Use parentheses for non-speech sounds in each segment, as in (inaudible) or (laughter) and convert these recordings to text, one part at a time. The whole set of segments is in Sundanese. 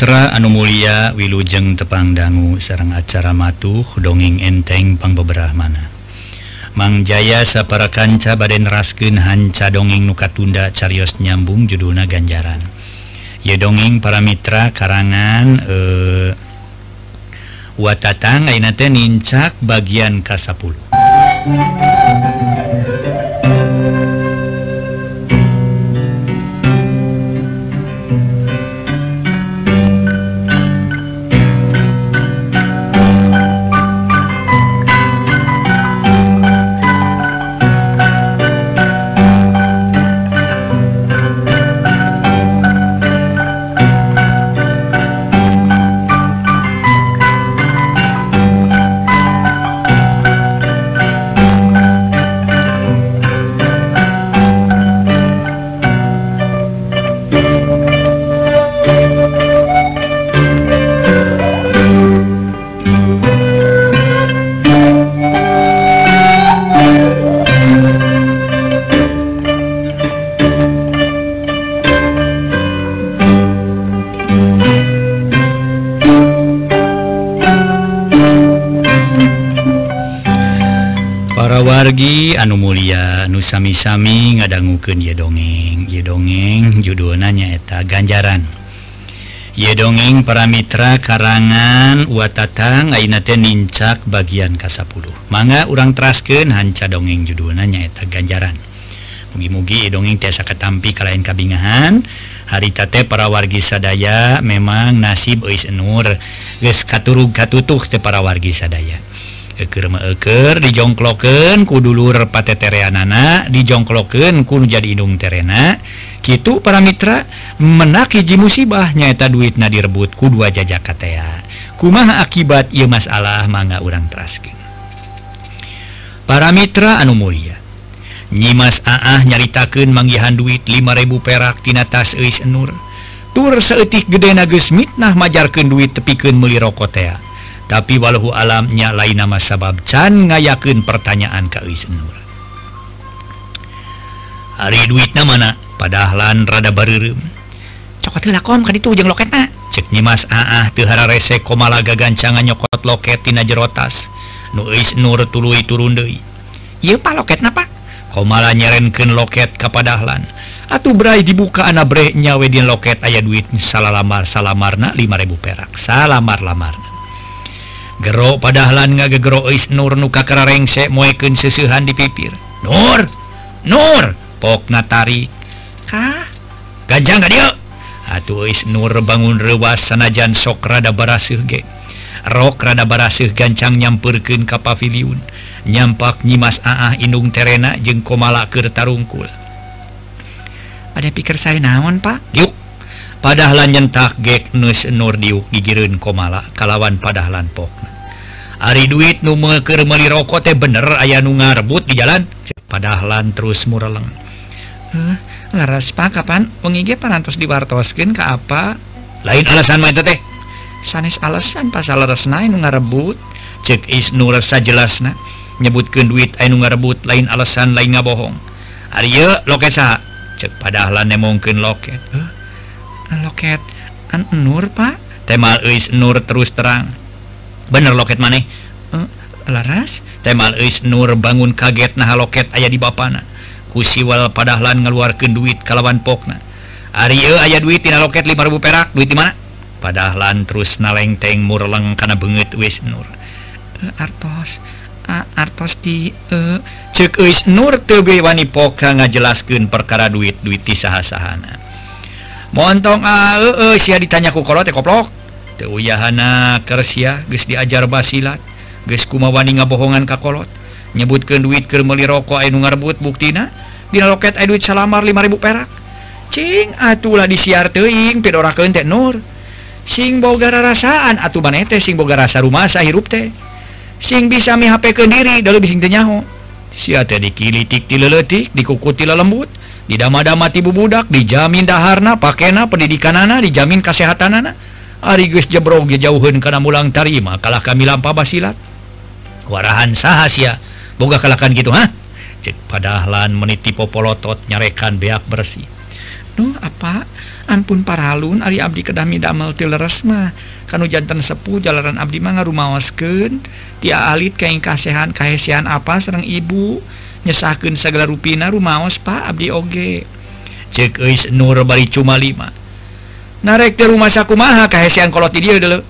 Bahtera Anu Mulia Wilujeng Tepang Dangu Serang acara Matuh donging Enteng Pangbeberahmana Mang Jaya sapara kanca Baden Rasken Hanca donging nuka tunda Carios nyambung judulna ganjaran. Ye donging para Mitra karangan eh watatang Ainate nincak bagian ka 10 Abdi anu Mulia nusami-sami ngadangguken ye dongeng. Ye dongeng judul nanyaeta ganjaran. Ye dongeng para Mitra karangan watatang Ainate nincak bagian kasapuluh. Manga urang trasken hanca dongeng judul nanyaeta ganjaran. Mugi-mugi dongeng tiasa ketampi kalian kabingahan. Haritate para wargi sadaya memang nasib Ois Nur ges katurug katutuh te para wargi sadaya. eker dijongkloken kudulur patetereanana dijongkloken kudu jadi hidung terena. Gitu para Mitra menakiji musibah nyaeta duit na direbut kudu jajak katea. Kumaha akibat ia masalah manga urang traskin para Mitra anu Mulia nyimas Aah nyaritakeun manggihan duit 5000 perak tina eis enur tur seetik gede nagus mitnah majarkan duit tepiken meli rokotea tapi walau alamnya lain nama sabab. Can ngayakin pertanyaan ka hari duit na mana padahalan rada baru kom kan itu ujang loket na cek nyimas aah ah, tehara rese komala gancangan nyokot loket tina jerotas. Nu is nur tului turun deui. Ieu pak loket na pak? Komala nyarenkeun loket ka padahlan Atuh Bray dibuka anak nyawe Wedin loket ayah duit salalamar salamarna 5000 perak. Salamar lamarna gero padahalan ngagegro is Nur nukakara rengsek mueken sesuhan dipipir Nur! Nur! Pokna tarik. Kah? Gajah nggak dia? Atuh Nur bangun rewas sanajan sokrada barasih ge. Rok rada barasih gancang nyampurken ka paviliun. Nyampak nyimas aah inung terena jeung komala ker tarungkul. Ada pikir saya naon pak? Yuk! padah nyentak gek nus Nur diuk gigirun komala kalawan padahalan pokna Ari duit numeker meli rokok teh bener aya nu ngarebut di jalan padahalan terus mureleng huh, laras pak kapan mengigi parantos diwartoskin ke apa? Lain alasan main teh. Sanes alasan pasal resna nu ngarebut cek is nu resa jelasna nyebutkan duit anu ngarebut lain alasan lain ngabohong. Arya loket sah cek padahalan nemongkeun loket. Huh? loket an Nur Pak? Temal Eis Nur terus terang. Bener loket maneh uh, laras? Temal Eis Nur bangun kaget nah loket ayah di bana kusiwal padahlan ngeluarkan duit kalawan pokna. Ariyo aya duit tina loket 5000 perak. Duit di mana? Padahlan terus nalengteng murleng karena banget wis Nur. Uh, artos. Artos di uh, cek Nur tebe wani poka ngajelaskan perkara duit duit di sahasahana. montong si uh, uh, koplok. Teuyahana Kersia guys diajar basilat. Guys kumawani ngabohongan kakolot nyebutkan duit ke meli rokok anu ngarbut buktina di loket duit salamar 5000 perak. Cing atulah disiar teing pidora kentek nur. Sing bogara rasaan atuh manete sing boga rasa rumah saya hirup teh. Sing bisa mi HP ke diri dari bising tenyaho sia teh dikilitik tileletik dikukuti lembut didamada mati bubudak dijamin daharna pakena pendidikan anak dijamin kesehatan anak Ari guys jebrog jauhun karena mulang tarima kalah kami lampa basilat. Warahan sahasia boga kalahkan gitu ha? Cek padahlan meniti popolotot nyarekan beak bersih. Nuh apa? Ampun parhalun Ari Abdi kedami damel tileresma kanu jantan sepuh jalanan Abdi mah ngarumaoskeun. Tia alit kaing kasehan kahesian apa sereng ibu? nyesahkan segala ruina rumahos Pak Abdi Oge. Cek Nur bari cuma 5 narek ke rumah saku maha kehesian kalau dia dulu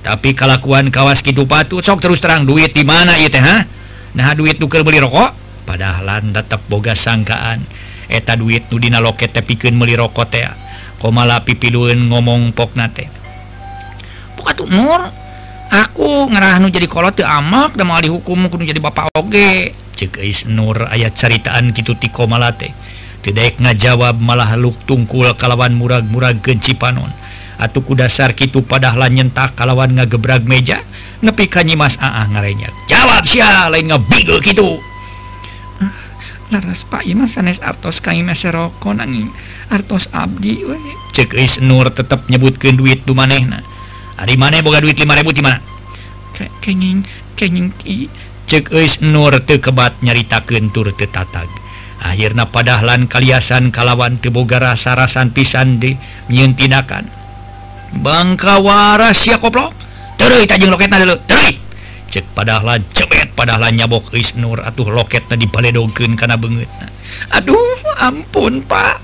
tapi kelakuan kawas gitu patut sok terus terang duit di mana itu ha? Nah duit tuker beli rokok padahalan tetap boga sangkaan. Eta duit nu dina loket tepikin beli rokok teh ah. komala pipiluin ngomong pokna buka tuh Nur aku ngerah nu jadi kolot tuh amak dan mau dihukum kudu jadi bapak oge. Nur ayat caritaan gitu tikomate tidak ngajawab malah luk tungkul kalawan murag-murag genci panon. Atau ku dasar gitu padahlah nyentak kalawan ngagebrag meja nepi kanyi mas aa ah, ah, ngarenya jawab sia lain ngebigo gitu ah, laras pak ima sanes artos kami masyaroko nanging. Artos abdi we cek is nur tetep nyebutkeun duit tu manehna ari maneh boga duit lima ribu di mana? Kenging kenging i cek eus nur nurte kebat nyaritaken turtetatag akhirnya padahlan kaliasan kalawan tebogara sarasan pisan di menyentinakan Bangka waras ya koplok Terus tajeng loketna dulu Terus cek padahlan cebet padahlan nyabok Is Nur atuh loketna dipaledogeun kana beungeut Aduh ampun Pak.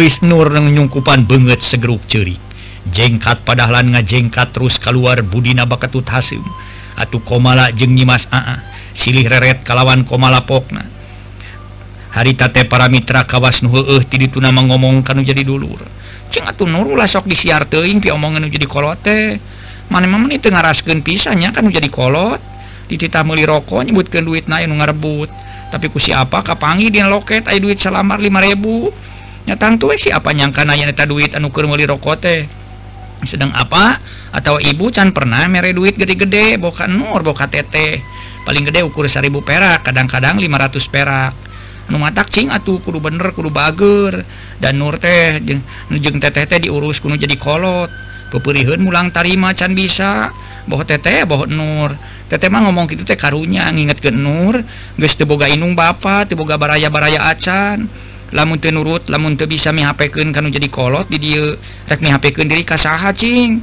Is Nur nang nyungkupan banget segeruk ceri jengkat padahlan ngajengkat terus keluar Budina bakatut Hasim atuh komala jeng Nyimas Aa. silih reret kalawan komalapokna haritate para Mitra kawas nu nuhu ti tun ngomongkan jadi dulur. Dulu tuh nurulah sok disiar teing omongan jadi kolote mana menit ngarasken pisahnya kan jadi kolot. Dititah meli rokok nyebutkan duit na nu ngarebut tapi ku siapa kapangi di loket ay duit salamar 5000 nyatang tuh siapa nyangka nanya neta duit anu keur meuli rokok teh? Sedang apa? Atau ibu can pernah mere duit gede-gede bokan nur boka tete paling gede ukur 1000 perak kadang-kadang 500 perak. Matakcing atuh kudu bener kudu bager. Dan nur teh nujeng teteh teh diurus kuno jadi kolot. Peperihan mulang tarima can bisa. Boh teteh boh nur. Teteh mah ngomong gitu teh karunya nginget ke nur geus teu boga inung bapa teu boga baraya-baraya acan. Lamun teu nurut lamun teu bisa mihapekeun kanu jadi kolot di dieu rek mihapekeun diri ka saha cing?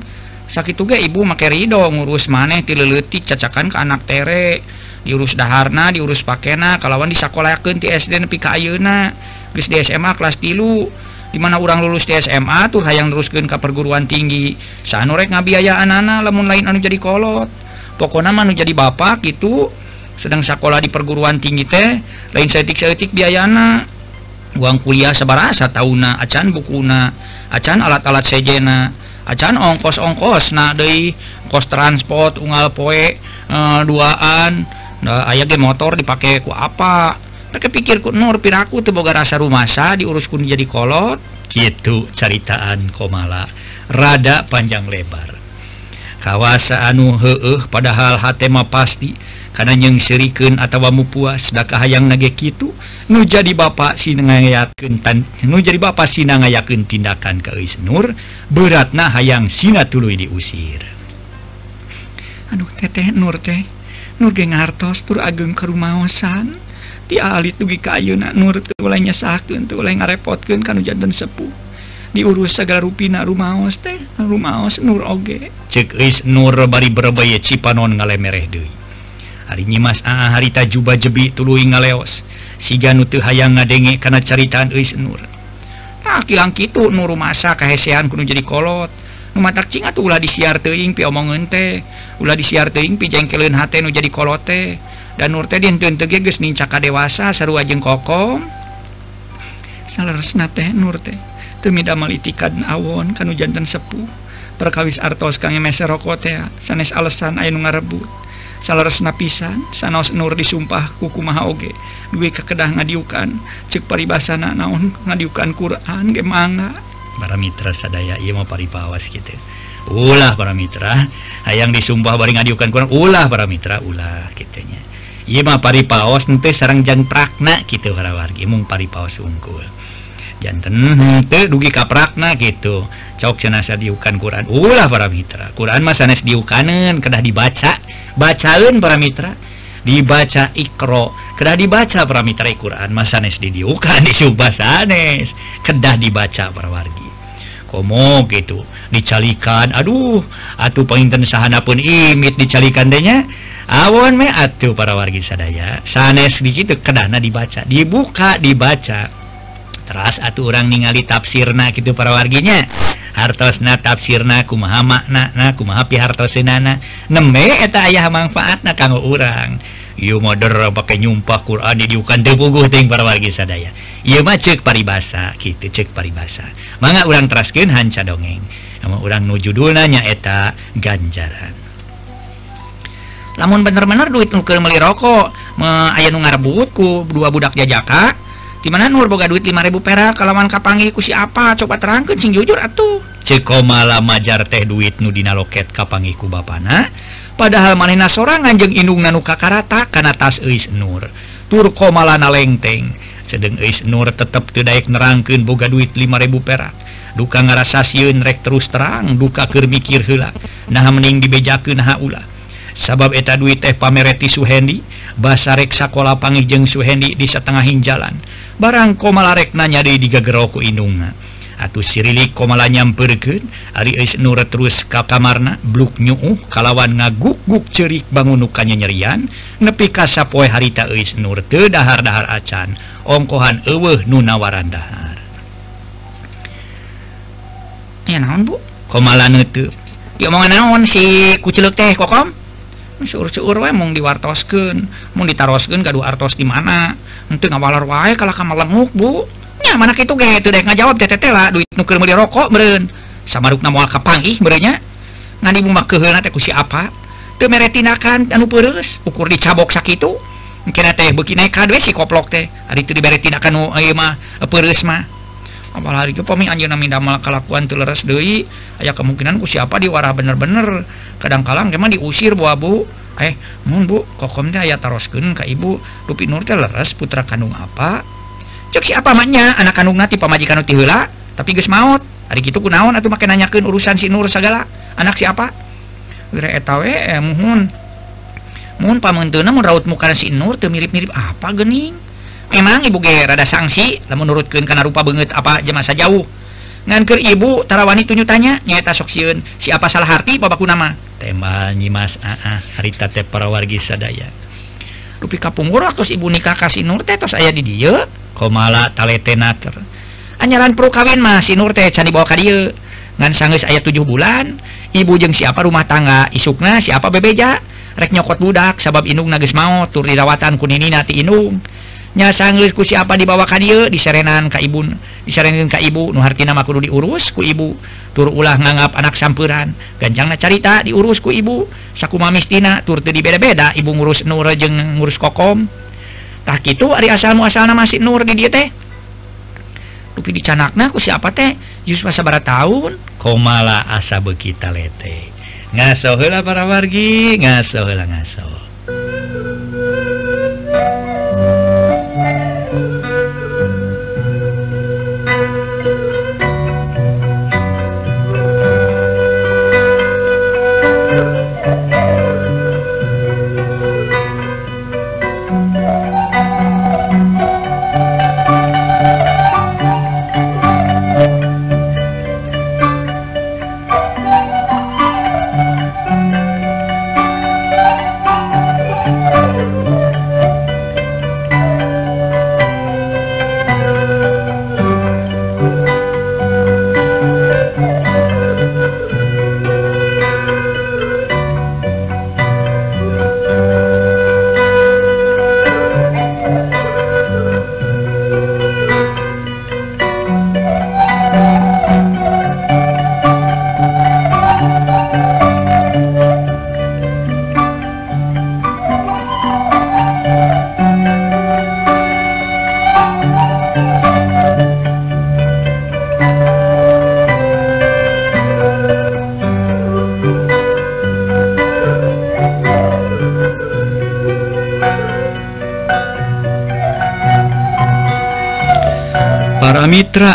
sakit juga ibu make Ridho ngurus maneh tileletik cacakan ke anak tere. Diurus Daharna diurus pakena kalawan di sekolahken TSD nepi Kauna guys di SMA kelas tilu. Dimana orang lulus di SMA tuh hayang terusken ke perguruan tinggi. Sanurrek ngabiaya anak-anak lemun lain anu jadi kolot. Pokok nama anu jadi Bapak gitu sedang sekolah di perguruan tinggi teh lain setik-setik biayana. Uang kuliah sebarasa tauna acan bukuna. Acan alat-alat sejena. acan ongkos-ongkos nah Dei kos transport unggal poe e, duaan. Nah, aya ge motor dipakai ku apa? Mereka pikir ku Nur piraku teboga rasa rumahsa diurusku jadi kolot. Gitu ceritaan komala. Rada panjang lebar. Kawasa anu he -uh, padahal hatema pasti karena nyeng seriken atauwamu puas dakah hayang nage gitu nu jadi Bapak si ngayakin tan nu jadi Bapak si yaken tindakan ke Isnur beratna hayang Sina tulu diusir. Aduh teteh Nur teh Nur geng hartos pur ageng ke kerumaosan ti alit dugi kayuna Nur ulahnya sakun tuh ulah ngarepotkan kanu jantan sepuh. Diurus segala rupina rumaos teh rumaos Nur oge. Cek Is Nur bari berbaya cipanon ngale mereh Dewi hari nyimas ah, aa harita juba jebi tulu ngaleos si Janutu hayang ngadenge kana caritaan eis Nur tak ah, kilang kitu nuru masa kahesean kudu jadi kolot. Numatak cing atuh ulah disiar teuing pi omongeun teh ulah disiar teuing pi jengkeleun hate nu jadi kolot teh dan nur teh dienteun teh geus nincak ka dewasa sarua jeung kokom. Saleresna teh nur teh. Teu midamel itikad awon kanu janten sepuh. Perkawis artos kang meser rokok teh. Sanes alesan aya nu ngarebut. salaresna pisan sanaos nur disumpah kuku maha oge duwe kekedah ngadiukan cek paribasana naon ngadiukan Quran ge mangga. Para mitra sadaya ieu mah paripawas kitu. Ulah para mitra hayang disumpah bari ngadiukan Quran ulah para mitra ulah kitanya ieu mah paripaos henteu sareng jan prakna kitu para wargi mung paripaos unggul janten teu dugi ka prakna gitu. Cok cenah diukan Quran. Ulah para mitra. Quran mah sanes diukaneun kedah dibaca. Bacaeun para mitra. Dibaca Iqro kedah dibaca para Mitra Quran masanes didiukan di (laughs) subbasanes kedah dibaca para wargi. Komo gitu. Dicalikan. Aduh atuh penginten sahana pun imit dicalikan dehnya. Awan me atuh para wargi sadaya. Sanes di situ kedana dibaca. Dibuka dibaca teras atuh orang ningali tafsirna gitu para warginya hartosna tafsirna kumaha makna na kumaha pi hartosenana nembe eta ayah manfaatna kanggo urang. Ieu moder pakai nyumpah Quran didiukan teu puguh teuing para wargi sadaya. Ieu mah cek paribasa kitu cek paribasa. Mangga urang teraskeun hanca dongeng. Nama urang nu judulna nyaeta ganjaran. Lamun bener-bener duit nu keur meuli rokok me, aya nu ngarebut ku dua budak jajaka gimana Nur boga duit 5000 perak kalawan kapangi ku siapa coba terangkan sing jujur atuh. Ceko malah majar teh duit nudina loket kapangiku bana padahal manena sorang anjeng inung nanu kakarata karena tas Eis Nur. Turko malah nalengteng. Sedang Eis Nur tetap tedaik nerangkan boga duit 5000 perak. Duka ngarasa siun rek terus terang duka kermikir helak nah mening dibejakan haula sabab eta duit teh pamereti Suhendi basa reksa kola pangih jeng Suhendi di setengahin jalan. barang komareknanya di digagerku inunga atuh sirilik komala nyamperken Aries Nure terus ka kamarna bluk nyuuh kalawan ngaguk-guk cerik bangunukannya nyerian nepi kasapoe harita Eis Nur tedahar-dahar acan ongkohan eweh nunawaran dahar ya naon bu? Komala nutup ya mau naon si kuceluk teh kokom? mung diwartosken mau ditarosken gaduh artos di mana? Untuk ngawalar wae kalau kamu lemuk bu. Nya mana itu ge? Itu deh ngajawab teteh lah duit nuker mau dirokok beren sama rukna mual kapangih berenya ngani bumak keheuna teh kusi apa? Teu mere tindakan anu peureuus ukur dicabok sakitu mungkin teh beuki nekat we si koplok teh. Ari teu dibere tindakan nu ieu mah peureuus mah. apalagi pemi Anjna minda kelakuan tuleres Dei aya kemungkinanku siapa diwarah bener-bener. Kadang-kalang memang diusir eh, Bu Abu eh Bu kokomnya aya tarosken Ka Ibu. Lupi Nur leres putra kandung apa? Cek siapa maknya anak kandung nanti pemajikan tila tapi guys maut. Hari gitu kunaon atau makin nanyakan urusan si Nur segala anak siapa? Etawe eh, mohon mohon pamentuna mau raut muka si Nur tuh mirip-mirip apa gening emang ibu ge rada sanksi namun menurutkan karena rupa banget apa aja masa jauh. Nganker ibu tarawani tunyu tanya nyata soksiun siapa salah hati babaku nama? Tema nyimas ah, ah harita teh para wargi sadaya rupi kapungur terus ibu nikah kasih nur teh tos ayah di dia komala taletenater anyaran pro kawin mah si nur teh can dibawa ka dia ngan sanggeus aya tujuh bulan ibu jeng siapa rumah tangga isukna siapa bebeja? Rek nyokot budak sabab inung nagis mau tur dirawatan kuninina ti inung. nya nyasangglis ku siapa dibawakan y di Serenan Kaibun diserenin Kaibu Nuhartina Makudu diurus ku ibu. Tur ulah nganggap anak sampuran gancangna carita diurus ku ibu. Sakuma mistina tur di beda-beda ibu ngurus Nur jeng ngurus kokom. Kokomtah itu Ari asal muasalna masih Nur di dia teh. Dupi dicanakna ku siapa teh? Yusuf sabara tahun komala asa bekita lete ngaso heula para wargi ngaso heula ngaso.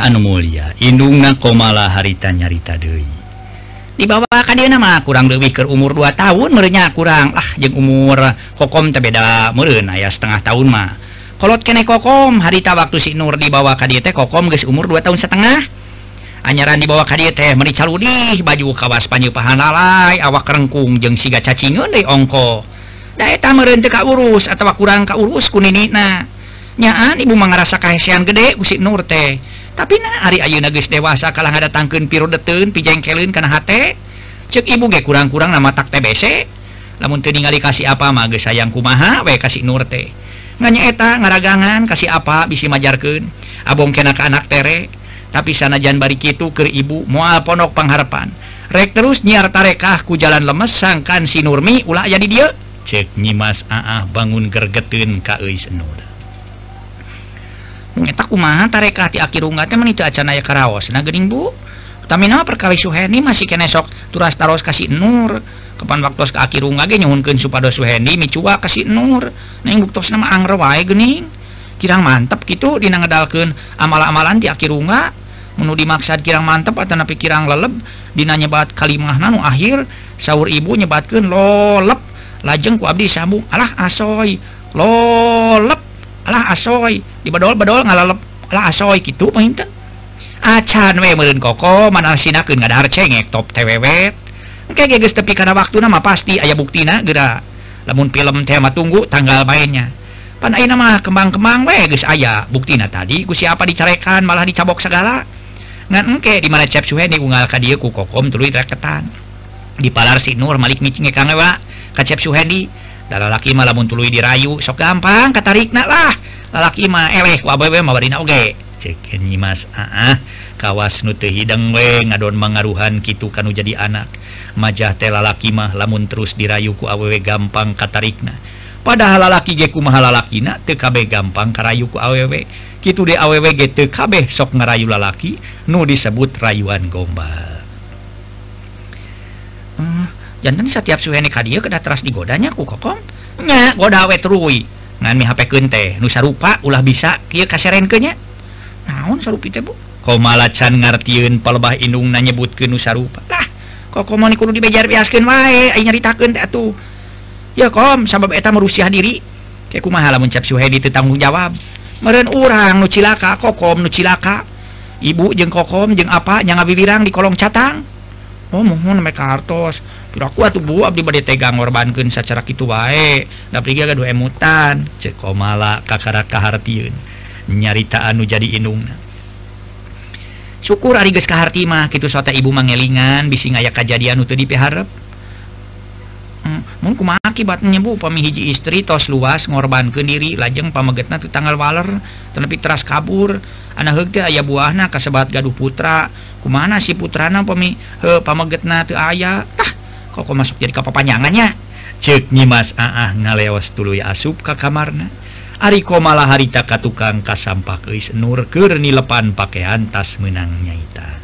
anu Mulia Indungna komala harita nyarita Dewi dibawakan dia nama kurang lebih ke umur 2 tahun merenya kurang ah je umur ah, kokom terbeda meren ya setengah tahun mah. Kolot kene kokom harita waktu si Nur dibawa ka dia teh kokom guys umur 2 tahun setengah. Anyaran dibawa ka dia teh merica ludih baju kawas panyu pahan lalai awak kerengkung jeng siga cacingan dari ongko. Daeta meren teka urus atau kurang ka urus kuninina nyaan ibu mengerasa kahesian gede usik Nur teh. tapi nah Ari Ayu Nagus dewasa kalau nggak datangkan piru detun pijengkelin karena hati cek ibu ge kurang-kurang nama tak TBC namun ningali kasih apa mage sayang kumaha we kasih nur teh. Nganya eta ngaragangan kasih apa bisi majarkan abong kena ke anak tere tapi sana jan bari kitu ke ibu mual ponok pengharapan rek terus nyiar tarekah ku jalan lemes sangkan si Nurmi ulah jadi dia. Cek nyimas aah bangun gergetun ka eis nur. nyetak kumahan tarekati akirung teh menit acana ya karaos. Nah geuning bu. Tamina nama perkawi suheni masih kene sok turas taros kasih nur. Kapan waktu ke akirung ge nyuhunkeun supados suheni micua kasih nur. Neng buktos nama angre wae geuning. Kirang mantep gitu dina ngedalkeun amal-amalan di akirunga menu dimaksad kirang mantep atau napi kirang leleb dina nyebat kalimah nanu akhir sahur ibu nyebatkeun lolep. Lajeng ku abdi sambung alah asoy lolep. alah asoy. Dibedol-bedol ngalalep alah asoy gitu pahinten acan we meureun koko mana manasinakeun ngadahar cengek top tewewet engke geus tepi kana waktu nama pasti aya buktina geura. Lamun film teh tunggu tanggal mainnya pan ayeuna mah kembang-kembang we geus aya buktina tadi ku siapa dicarekan malah dicabok segala. Ngan engke di mana cep suheni unggal ka dieu ku kokom tuluy reketan di palar si Nur Malik micing kangewa ka cep suheni lalaki malamun tului dirayu sok gampang katarikna lah. Lalaki mah eh, eweh wawewe mah barina oge. Cek nyimas ah, ah kawas nu teu hideng we ngadon mangaruhan kitu kanu jadi anak. Majah teh lalaki mah lamun terus dirayu ku awewe gampang katarikna. Padahal lalaki ge kumaha lalakina teu kabeh gampang karayu ku awewe kitu de awewe ge teu kabeh sok ngerayu lalaki nu disebut rayuan gombal. Hmm. jantan setiap suene kadia ke teras digodanya ku kokom. Nya goda we ruwi ngan mi HP kente nusa rupa ulah bisa kia kaseren kenya naon sarupi teh bu? Kau malacan ngartiun palebah indung na nyebut ke nusa rupa lah kok komo ni kudu dibejar biaskan wae ayo nyaritakan teh atuh. Ya kom sabab eta merusiah diri. Kayak kumaha lamun cap suhedi itu tanggung jawab? Meren urang nu cilaka kokom nu cilaka. Ibu jeng kokom jeng apa nyanga bibirang di kolong catang. Oh mohon mereka hartos. waktu buah tega ngorbankan secara kitu wae. Emutan, cekomala kakak keharun nyarita anu jadi inung syukur ari geus kaharti mah kitu sota ibu mangelingan bisi ngaya kejadian itu diharep hmm, mungkin bu? Pami hiji istri tos luas ngorbankan diri lajeng pamegetna tuh tanggal waler tapi teras kabur. Anak hege ayah buahna kasebat gaduh putra. Kumana si putrana pemi he pamegetna tuh ayah tah kok masuk jadi kapapanjangannya cek Nyimas. Ah, Aah ngalewas dulu asup ke kamarna. Ari komala harita ka tukang kasampak eis Nur keur nilepan pakaian tas menang nyaita.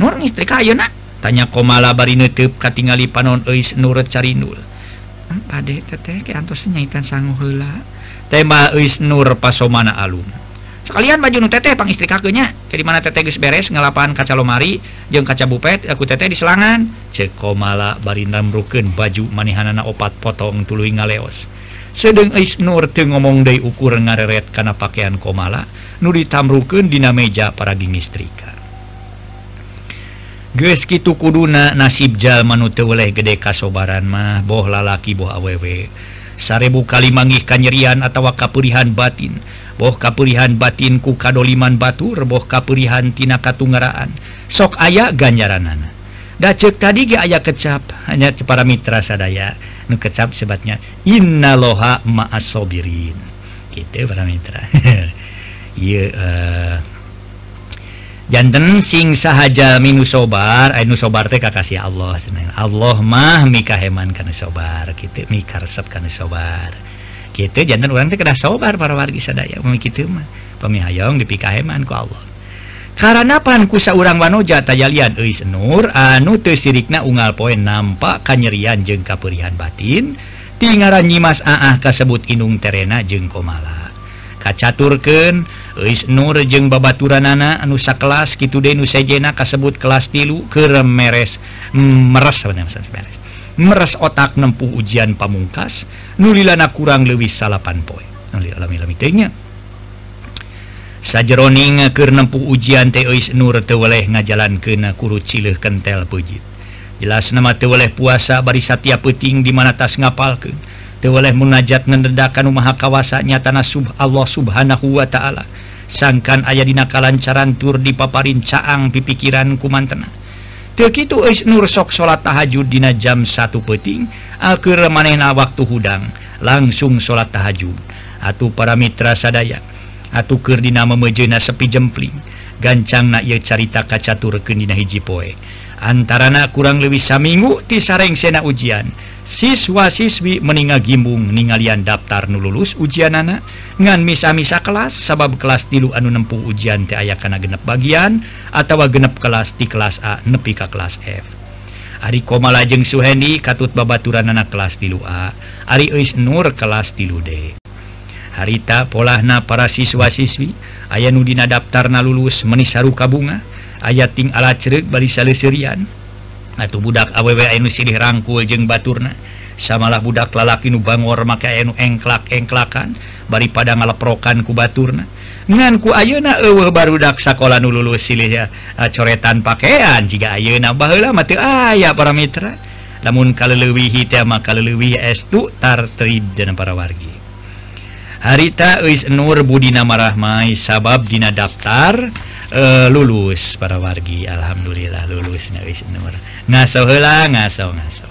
Nur istri ka ayeuna? Tanya komala bari neuteub katingali panon eis Nur carinul Pade teteh ke antos nyaitan sangu heula. Tema eis Nur pasomana alum. sekalian baju nu teteh pang istri kakunya ke dimana teteh geus beres ngelapan kaca lomari jeung kaca bupet aku teteh di selangan. Cek komala bari namrukeun baju manihanana opat potong tuluy ngaleos. Sedeng eis nur teu ngomong deui ukur ngareret kana pakaian komala nu ditamrukeun dina meja para gingis istrika geus kitu kuduna nasib jalma nu teu weleh gede kasobaran mah boh lalaki boh awewe. Sarebu kali manggih kanyerian atawa kapurihan batin. boh kapurihan batin ku kadoliman Batur boh kapurihantina Katunggaraan. Sok aya ganjaranana. Dacek tadi ge aya kecap hanya para mitra sadaya nu kecap sebatnya innaloha ma'asobirin. Gitu para mitra (laughs) iya uh, eh, jantan sing sahaja minu sobar eh, ainu sobar teh kakasih Allah senang Allah mah mikaheman kana sobar gitu mikarsep kana sobar. gitu jantan orang teh kena sobar para wargi sadaya. Umi kitu mah pamihayong dipikaheman ku Allah. Karena pan panku saurang wanoja tajalian eis nur anu teu sirikna unggal poe nampak kanyerian jeung kapurihan batin tingaran nyimas aah kasebut inung terena jeung komala. Kacaturkeun eis nur jeung babaturanana anu sakelas kitu deui nu sejena kasebut kelas tilu keur meres mm, meres meres. meres otak nempuh ujian pamungkas nulilana kurang lebih salapan poe nya sajeroning ke nempuh ujian teis nur teweleh ngajalan kena kuru cileh kentel pujit jelas nama teweleh puasa bari satia peting di mana tas ngapalkeun. Teweleh munajat ngendedakan umaha kawasanya tanah sub Allah subhanahu wa ta'ala. Sangkan ayah dina kalancaran tur dipaparin caang pipikiran kumantena itu nur sok salat tahajud dina jam satu peting Alqu manehna waktu hudang langsung salat tahajud. Atuh para mitra sadaya atuhkerdina memejena sepi jempling gancang na ia carita kacatur kedina hiji poe. Antara na kurang lebih saminggu ti sareng sena ujian. siswa-siswi meninga gimbung ningalian daftar nu lulus ujian anak ngan misa-misa kelas sabab kelas tilu anu nempuh ujian ti aya kana genep bagian atau genep kelas di kelas A nepi ka kelas F. Ari Komala jeung Suhendi katut babaturan anak kelas tilu A. Ari Eus Nur kelas tilu D. Harita polahna para siswa-siswi aya nudina daftar na lulus menisaru kabunga. Ayating ala cerik bali leserian atau budak awW Sirih rangkul jeung Baturna. Samalah budak lalaki nu Bangor maka enu engklak engklakan daripada ngaleprokan ku Baturna. Nganku ayeuna eueuh barudak sakola nu lulus silih ya ah, coretan pakaian jika ayeuna baheula mah teu aya para mitra lamun kaleleuwihi teh mah kaleuwih estu tartrib dina para wargi. Harita eus nur budina marahmai sabab dina daftar Uh, lulus para wargi Alhamdulillah lulus nyawiis nomor ngaso hela ngaso ngaso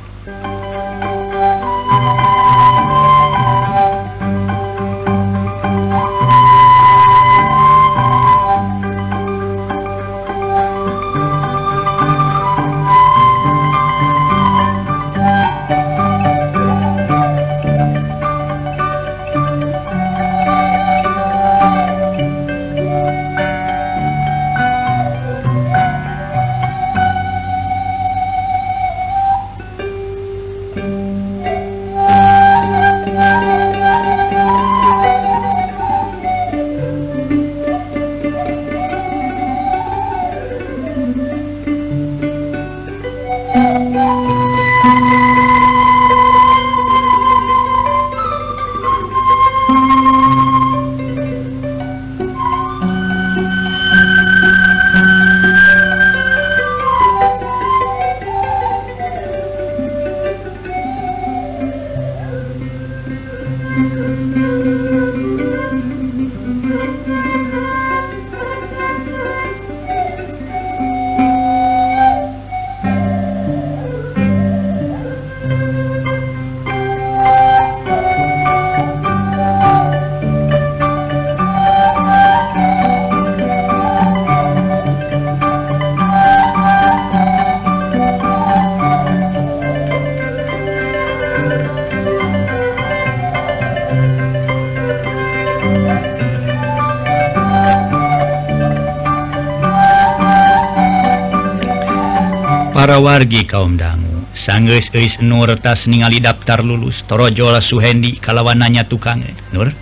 wargi kaum dangu. Sanggeus eus Nur tas ningali daftar lulus. Torojola Suhendi kalawananya tukang. Nur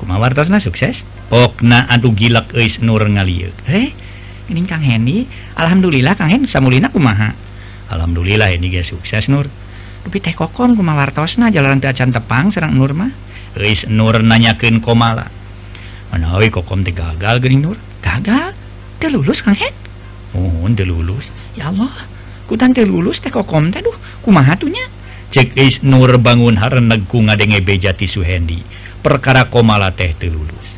kumawartosna sukses? Pokna aduh gilak eus Nur ngalieu eh ini Kang Hendi? Alhamdulillah Kang Hen samulina kumaha? Alhamdulillah ini ge sukses Nur. Tapi teh kokon kumawartosna jalan teh acan tepang serang Nur mah. Eus Nur nanyakeun komala mana euy kokom teh gagal Nur? Gagal? Teh lulus Kang Hen? Oh teh lulus. Ya Allah tante lulus teh kok kom teh duh kumaha tuhnya cek is nur bangun hareneg ku ngadenge bejati suhendi perkara komala teh teu lulus.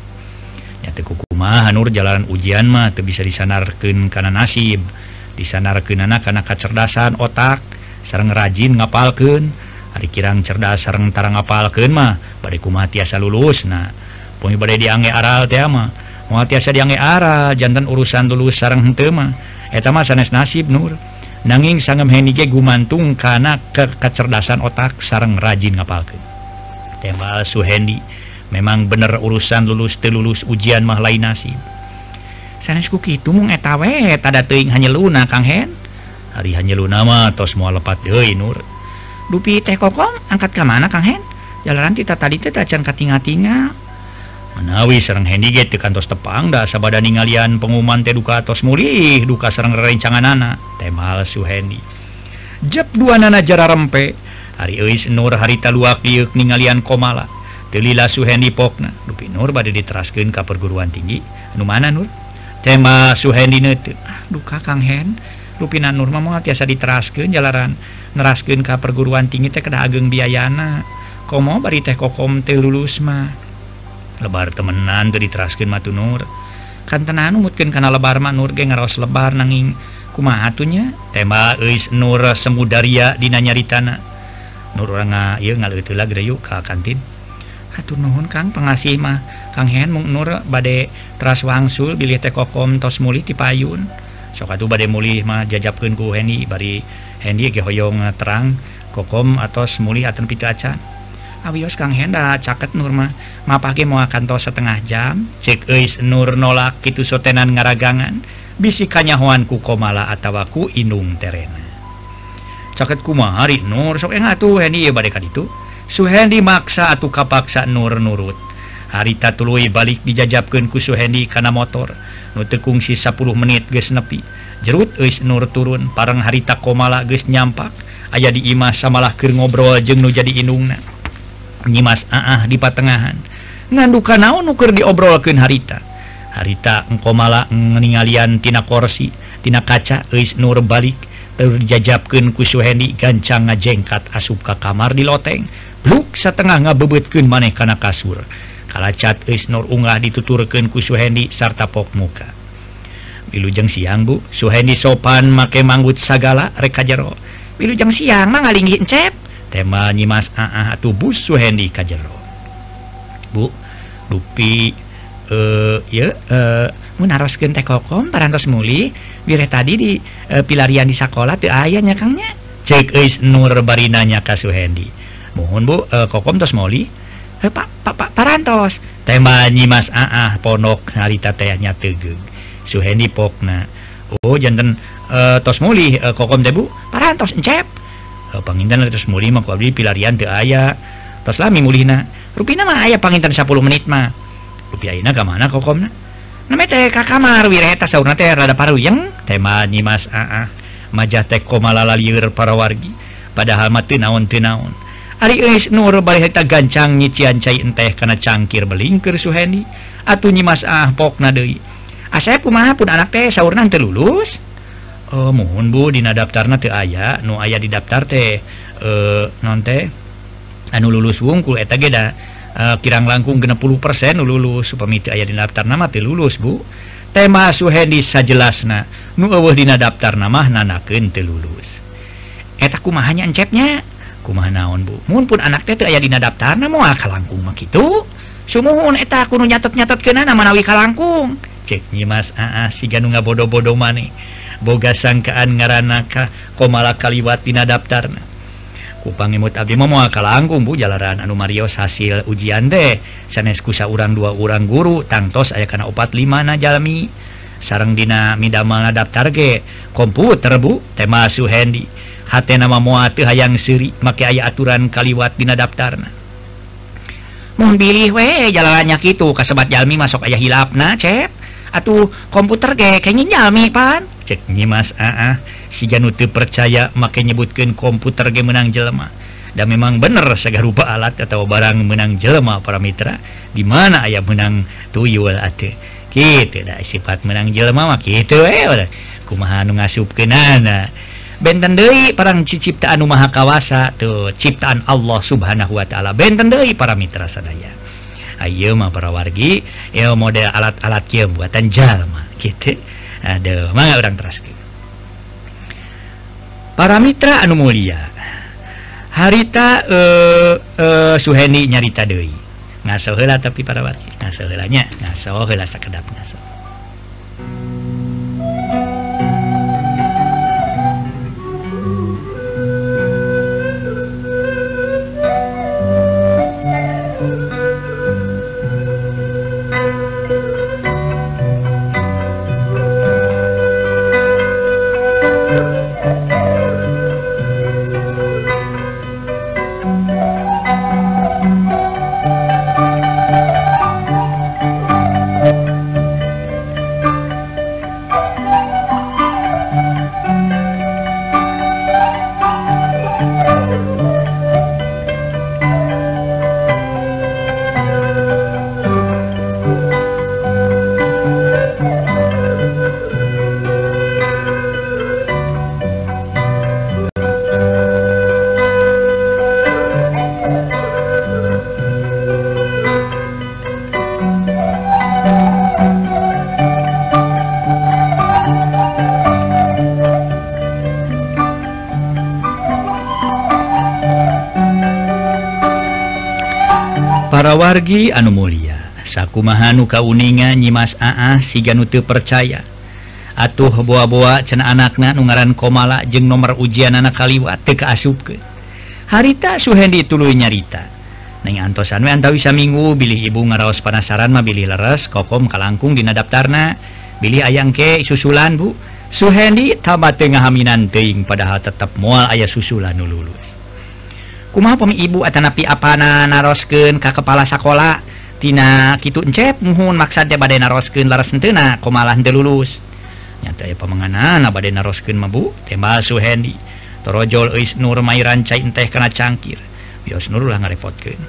Nya teu kumaha nur jalan ujian mah teu bisa disanarkeun kana nasib. Disanarkeunana kana kacerdasan otak. Sareng rajin ngapalkeun. Hari kirang cerdas sareng tarang ngapalkeun mah bari kumaha tiasa lulus nah. Pun bade diange aral teh mah moal tiasa diange aral jantan urusan lulus sareng henteu mah. Eta mah sanes nasib nur. nanging sangem Henige gumantung karena ke kecerdasan otak sarang rajin ngapalkan tembal Suhendi memang bener urusan lulus telulus ujian mah lain nasib. Sanesku gitu mung etawe tada teing hanya luna Kang Hen. Hari hanya luna mah tos mau lepat deui Nur. Dupi teh kokom angkat ke mana Kang Hen? Jalanan tita tadi teh tacan katinga-tinga. menawi Serang Handget di kantos Tepang dasa badan ningalian pengumuman tedukatos mulih duka Serang rencangan anak temal Suhendi Jab dua nana jara rempe hari Eis Nur harita luak diuk ningalian komala telila Suhendi pokna. Dupi Nur badai diterasken ke perguruan tinggi. Nu mana Nur? Tema Suhendi nete ah, duka Kang Hen. Rupina Nur mah tiasa diteraskan jalaran. Neraskan ke perguruan tinggi teh kena ageng biayana. Komo bari teh kokom teh lulus mah. lebar temenan tuh diteraskin matu Nur. Kan tenan mungkin karena lebar mah Nur ge ngaros lebar nanging kumaha tunya tema eis Nur semudaria dina nyaritana. Nur orang nga ieu gede yuk ka kantin. Hatur nuhun Kang pengasih mah. Kang Hen mung Nur bade teras wangsul bilih teh kokom tos mulih ti payun sok atuh bade mulih mah jajapkeun ku Hendi bari Hendi ge hoyong terang kokom atos mulih aten pitacan Abios Kang Henda caket Nurma mapake mau akan kantos setengah jam. Cek eis Nur nolak itu sotenan ngaragangan. Bisi bisikanyahoan ku komala atawaku inung terena. Caket kuma hari Nur sok yang atuh tuh ya badekan itu Suhendi maksa atuh kapaksa Nur nurut. Harita tului balik dijajabkan ku Suhendi karena motor. Nu tekungsi 10 menit guys nepi. Jerut eis Nur turun parang harita komala guys nyampak. Ayah diimah samalah ke ngobrol jeng nu jadi inungna. nyimas ah, ah di patengahan. Nganduka naon nuker diobrolken harita? Harita engko tina korsi tina kaca eis nur balik terjajabken kusuhendi gancang ngajengkat asup ka kamar di loteng bluk setengah ngabebetken maneh kana kasur. Kala cat is nur unggah dituturken kusuhendi sarta pok muka. Wilujeng siang bu suhendi sopan make manggut sagala reka jero Wilujeng siang mah ngalingin encep. tema nyimas ah, ah atau bus Suhendi kajero Bu dupi eh ya eh menaroskeun teh kokom parantos muli bire tadi di e, pilarian di sekolah teu aya nya Kangnya cek eus nur barinanya ka Suhendi. Mohon Bu e, kokom tos muli. Eh, Pak Pak Pak parantos. Tema nyimas ah, ah ponok harita teh nya tegeug. Suhendi pokna. Oh janten e, tos muli e, kokom teh Bu. Parantos encep. pengintan mulibli pilarian aya. Lami mulina rupina mah aya pengintan 10 menit mah. Rupiahina ke mana kok komna namanya teh ka kamar wireta sauna teh rada paruyeng tema nyimas aa majah teh komalala lieur para wargi. Padahal mah teu naon teu naon. Ari eus nur bari eta gancang nyician cai enteh kana cangkir belingkeur Suhendi atuh nyimas ah pokna deui. Ah, Asep kumaha pun anak teh saurna teu lulus. Oh, mohon Bu Di daftarna tuh aya nu aya di daftar teh e, non teh anu lulus wungkul eta etageda e, eh, kirang langkung 60% lulus supamiti aya di daftar nama ti lulus Bu. Tema Suhedi sajelasna nu eueuh dina daftar nama nanakeun teu lulus. Eta kumaha nya encepnya kumaha naon Bu. Mun pun anak teh teu aya dina daftarna moal kalangkung mah kitu. Sumuhun eta kudu nyatet-nyatetkeunana manawi kalangkung. Cek nyimas aa ah, ah, si ganu ngabodoh-bodoh maneh boga sangkaan ngaranaka komala kaliwatina daftarna kupangemut Abdi memoal kalangkung Bu jalanan anu Marios hasil ujian deh sanes kusa urang dua urang guru tangtos aya kana opat lima na jalmi sarang dina midamel daftar ge komputer Bu tema Suhendi hat nama muatu hayang siri make aya aturan kaliwat dina daftarna membilih we jalannya gitu kasebat Jalmi masuk aya hilapna cep. Atuh komputer ge kayaknya Jalmi pan. Cek nyimas ah si Janu teu percaya make nyebutkeun komputer ge menang jelema. Dan memang bener segala rupa alat atau barang menang jelema para mitra. Di mana ayah menang tuyul atuh gitu dah sifat menang jelema mah gitu eh udah kumaha nu ngasupkeunana benten deui parang ciptaan maha kawasa tuh ciptaan Allah Subhanahu wa taala. Benten deui para mitra sadaya. Mah para wargi ya model alat-alat kieu buatan jalma gitu Aduh mana orang teras para Mitra anu Mulia. Harita uh, uh, Suheni nyarita Dewi ngasola tapi para watilanya ngaso kedap ngaso wargi anu Mulia. Sakumahanu kauningan nyimas Aa siganutu percaya. Atuh buah-boa cena anakna nungaran komala jeung nomor ujian anak kaliwa teka asup ke harita Suhendi tulu nyarita. Neng antosan we antawisa minggu bilih ibu ngaraos panasaran mah bilih leres kokom kalangkung dina daftarna bilih ayang ke susulan bu. Suhendi tabat tengah haminan teing padahal tetap mual ayah susulan nu lulus. kumaha pemi ibu atanapi apa na narosken ke kepala sekolah tina kitu encep muhun maksad maksudnya badai narosken laras sentena komalah hente lulus. Nyata ya pemenganan badai narosken mabu tembal suhendi torojol eis nur mai rancai teh kena cangkir. Bios nur lah ngarepotkeun.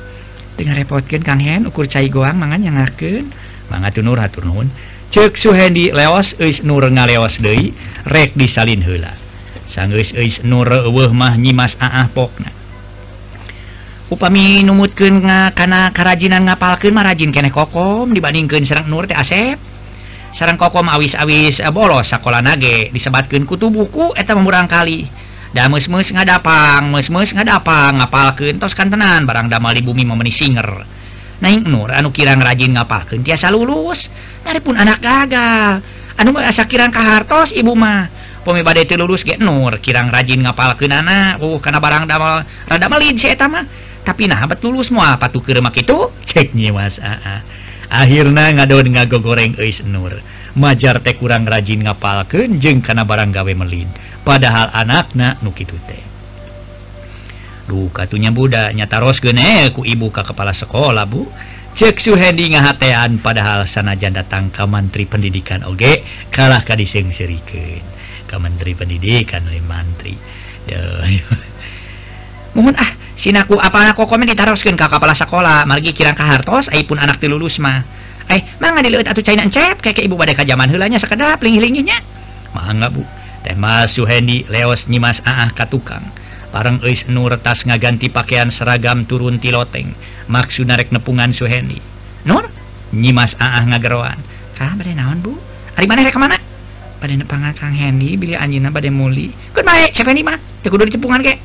Teu ngarepotkeun Kang Hen ukur cai goang mangan nyangakeun. Mangga nur hatur nuhun. Cek Suhendi leos eis nur ngaleos deui rek disalin heula. Sanggeus eis nur eueuh mah nyimas aah pokna. upami numutken ngakana kerajinan ngapalken marajin kene kokom dibandingkan Serang Nur teh asep. Sarang kokom awis-awis eh, bolos sekolah nage disebatkan kutu buku eta memurang kali. Da mes-mes ngadapang mes-mes ngadapang ngapalken tos kantenan barang damal di bumi memeni singer. Naik Nur anu kirang rajin ngapalken tiasa lulus. Dari pun anak gagal. Anu asa kirang kahartos ibu mah. Pemibade lulus ge Nur kirang rajin ngapalken anak uh karena barang damal rada melin si eta mah. tapi nah tulus semua. Patu kemak itu? Ceknyi Mas ah, ah. akhirnya ngadon ngago goreng Eis Nur. Majar teh kurang rajin ngapal kenjeng karena barang gawe melin. Padahal anakaknya nuki teh. Katunya Buddha nyataros geneku eh, ibu ke kepala sekolah Bu. Cek suhendi ngahatean padahal sanajan datang ke Menteri Pendidikan Oge kalah Kadiseng Seriken ke Menteri Pendidikan oleh Mantri mohon ah sinaku apa kok komen ditaruhkan ke kepala sekolah margi kirang ke hartos ai pun anak dilulus mah. Eh mangga dilihat atuh cai encep kayak ibu badai kajaman heulanya sekedap lingilinginya mah enggak bu. Teh mas suhendi leos nyimas aah ka tukang. Bareng eis nu retas ngaganti pakaian seragam turun ti loteng. Maksud narek nepungan suhendi nur nyimas aah ngageroan. Kah badai naon bu? Hari mana rek kemana badai nepangga kang hendi bila anjina badai muli. Good baik siapa ini mah tekudu dicepungan kek.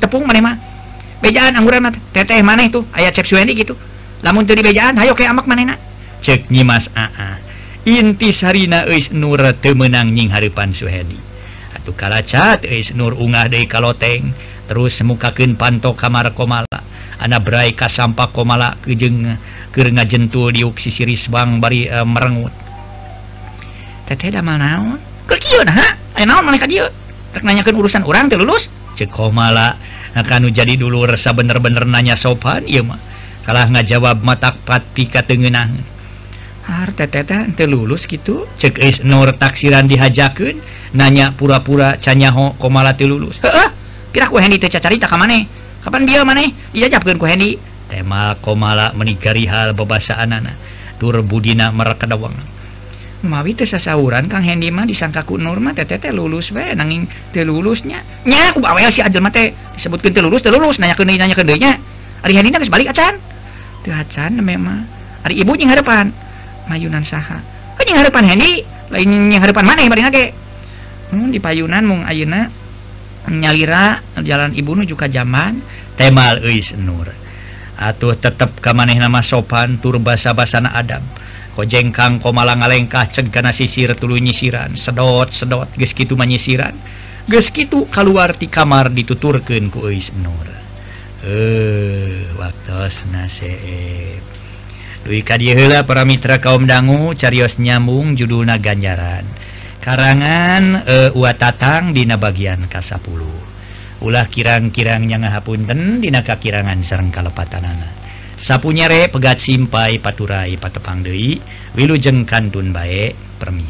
tepung mana bejaan angguran teteh mana itu ayat cep seksuali gitu. Lamun tuh bejaan hayo kayak amak mana cek nyimas aa inti sarina eis nur temenang nying harapan suhedi atuh kalacat eis nur ungah dari kaloteng. Terus mukakin panto kamar komala anak berai kasampa komala kejeng keur ngajentul diuk sisi Bang bari uh, merengut. Teteh damel naon? Keur kieu nah aya naon maneh ka dieu rek nanyakeun urusan urang teh lulus. cekomala akan jadi dulu resa bener-bener nanya sopan ya mah. Kalah ngajawab matak pati katengenang. Harta teta ente lulus gitu? Cek is nur taksiran dihajakan nanya pura-pura canyaho komala teu lulus. Heeh pira ku hendi teh cacarita ka maneh? Kapan dia maneh? Dijajabkeun ku hendi. Tema komala menikari hal bebasaan anak tur budina merekedawang mawi teh sasauran Kang Hendi mah disangka ku Nur mah Nurma teh lulus we nanging teh lulusnya. Nya ku bawel si Ajel mah teh disebutkeun teh lulus teh lulus nanyakeun deui nanyakeun deui nya. Ari Hendi geus balik acan. Teu acan memang ari ibu nying harapan mayunan saha. Ka nying harapan Hendi lain nying harapan mana bari ge hmm, di payunan mung ayeuna nyalira jalan ibu nuju ka jaman temal euis nur. Atuh tetep ka maneh nama sopan tur basa-basana adab kojengkang komala ngalengkah cegana sisir tulu nyisiran. Sedot sedot ges gitu manyisiran ges gitu keluar di kamar dituturkan ku Eis Nur. Eh waktu nasib. Dwi kadiheula para mitra kaum dangu carios nyambung judulna ganjaran. Karangan eh, e, ua tatang dina bagian kasapuluh ulah kirang-kirangnya ngahapunten dina kakirangan sareng kalepatan anak sapunyare pegat simpai paturai patepang Dei wilujeng kantun baik permi